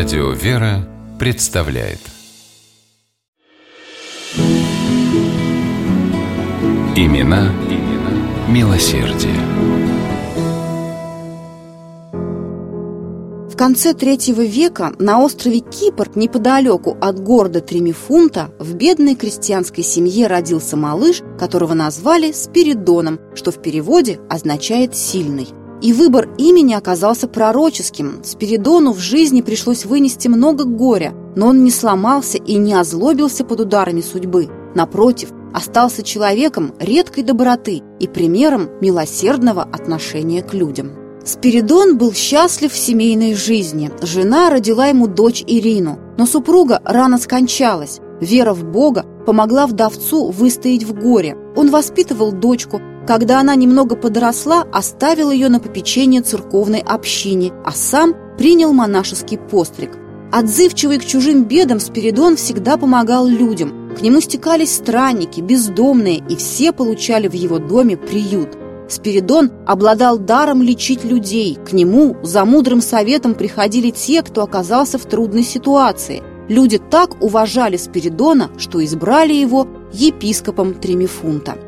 Радио «Вера» представляет Имена, имена милосердие. В конце третьего века на острове Кипр, неподалеку от города Тремифунта, в бедной крестьянской семье родился малыш, которого назвали Спиридоном, что в переводе означает «сильный». И выбор имени оказался пророческим. Спиридону в жизни пришлось вынести много горя, но он не сломался и не озлобился под ударами судьбы. Напротив, остался человеком редкой доброты и примером милосердного отношения к людям. Спиридон был счастлив в семейной жизни. Жена родила ему дочь Ирину, но супруга рано скончалась. Вера в Бога помогла вдовцу выстоять в горе. Он воспитывал дочку, когда она немного подросла, оставил ее на попечение церковной общине, а сам принял монашеский постриг. Отзывчивый к чужим бедам Спиридон всегда помогал людям. К нему стекались странники, бездомные, и все получали в его доме приют. Спиридон обладал даром лечить людей. К нему за мудрым советом приходили те, кто оказался в трудной ситуации. Люди так уважали Спиридона, что избрали его епископом Тремифунта.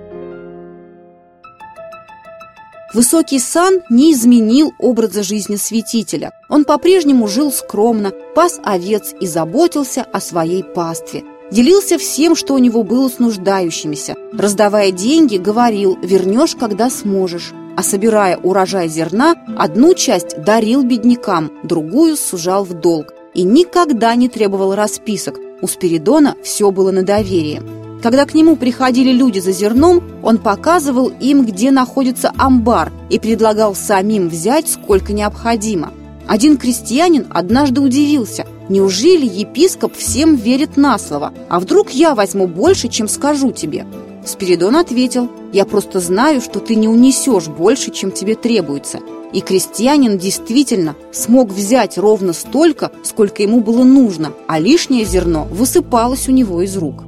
Высокий сан не изменил образа жизни святителя. Он по-прежнему жил скромно, пас овец и заботился о своей пастве. Делился всем, что у него было с нуждающимися. Раздавая деньги, говорил «вернешь, когда сможешь». А собирая урожай зерна, одну часть дарил беднякам, другую сужал в долг. И никогда не требовал расписок. У Спиридона все было на доверие. Когда к нему приходили люди за зерном, он показывал им, где находится амбар, и предлагал самим взять сколько необходимо. Один крестьянин однажды удивился, неужели епископ всем верит на слово, а вдруг я возьму больше, чем скажу тебе? Спиридон ответил, я просто знаю, что ты не унесешь больше, чем тебе требуется. И крестьянин действительно смог взять ровно столько, сколько ему было нужно, а лишнее зерно высыпалось у него из рук.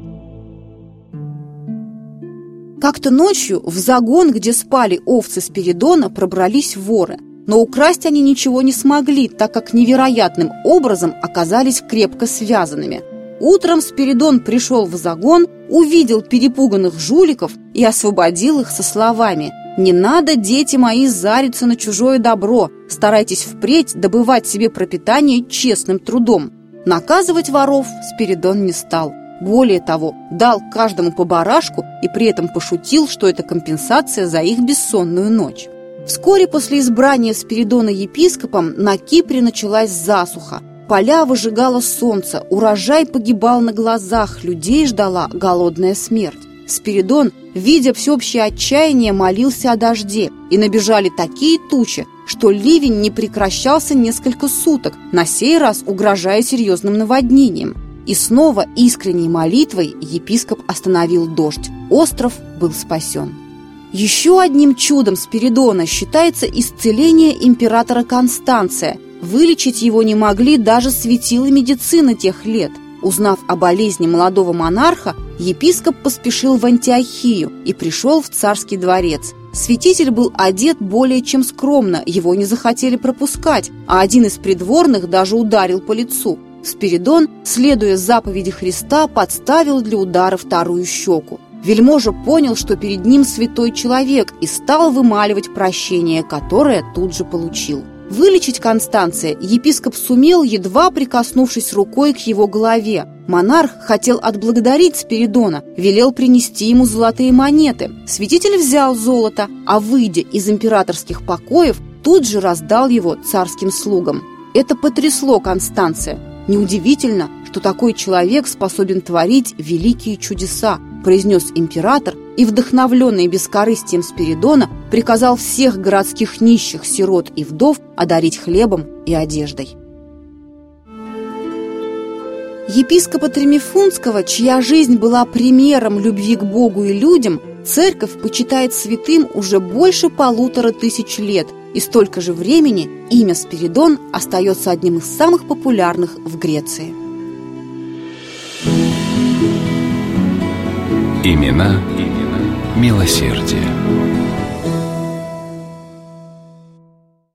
Как-то ночью в загон, где спали овцы Спиридона, пробрались воры. Но украсть они ничего не смогли, так как невероятным образом оказались крепко связанными. Утром Спиридон пришел в загон, увидел перепуганных жуликов и освободил их со словами «Не надо, дети мои, зариться на чужое добро, старайтесь впредь добывать себе пропитание честным трудом». Наказывать воров Спиридон не стал – более того, дал каждому по барашку и при этом пошутил, что это компенсация за их бессонную ночь. Вскоре после избрания Спиридона епископом на Кипре началась засуха. Поля выжигало солнце, урожай погибал на глазах, людей ждала голодная смерть. Спиридон, видя всеобщее отчаяние, молился о дожде, и набежали такие тучи, что ливень не прекращался несколько суток, на сей раз угрожая серьезным наводнением. И снова искренней молитвой епископ остановил дождь. Остров был спасен. Еще одним чудом Спиридона считается исцеление императора Констанция. Вылечить его не могли даже светилы медицины тех лет. Узнав о болезни молодого монарха, епископ поспешил в Антиохию и пришел в царский дворец. Святитель был одет более чем скромно, его не захотели пропускать, а один из придворных даже ударил по лицу. Спиридон, следуя заповеди Христа, подставил для удара вторую щеку. Вельможа понял, что перед ним святой человек и стал вымаливать прощение, которое тут же получил. Вылечить Констанция епископ сумел, едва прикоснувшись рукой к его голове. Монарх хотел отблагодарить Спиридона, велел принести ему золотые монеты. Святитель взял золото, а, выйдя из императорских покоев, тут же раздал его царским слугам. Это потрясло Констанция. Неудивительно, что такой человек способен творить великие чудеса, произнес император и, вдохновленный бескорыстием Спиридона, приказал всех городских нищих, сирот и вдов одарить хлебом и одеждой. Епископа Тремифунского, чья жизнь была примером любви к Богу и людям, церковь почитает святым уже больше полутора тысяч лет – и столько же времени имя Спиридон остается одним из самых популярных в Греции. Имена, имена милосердие.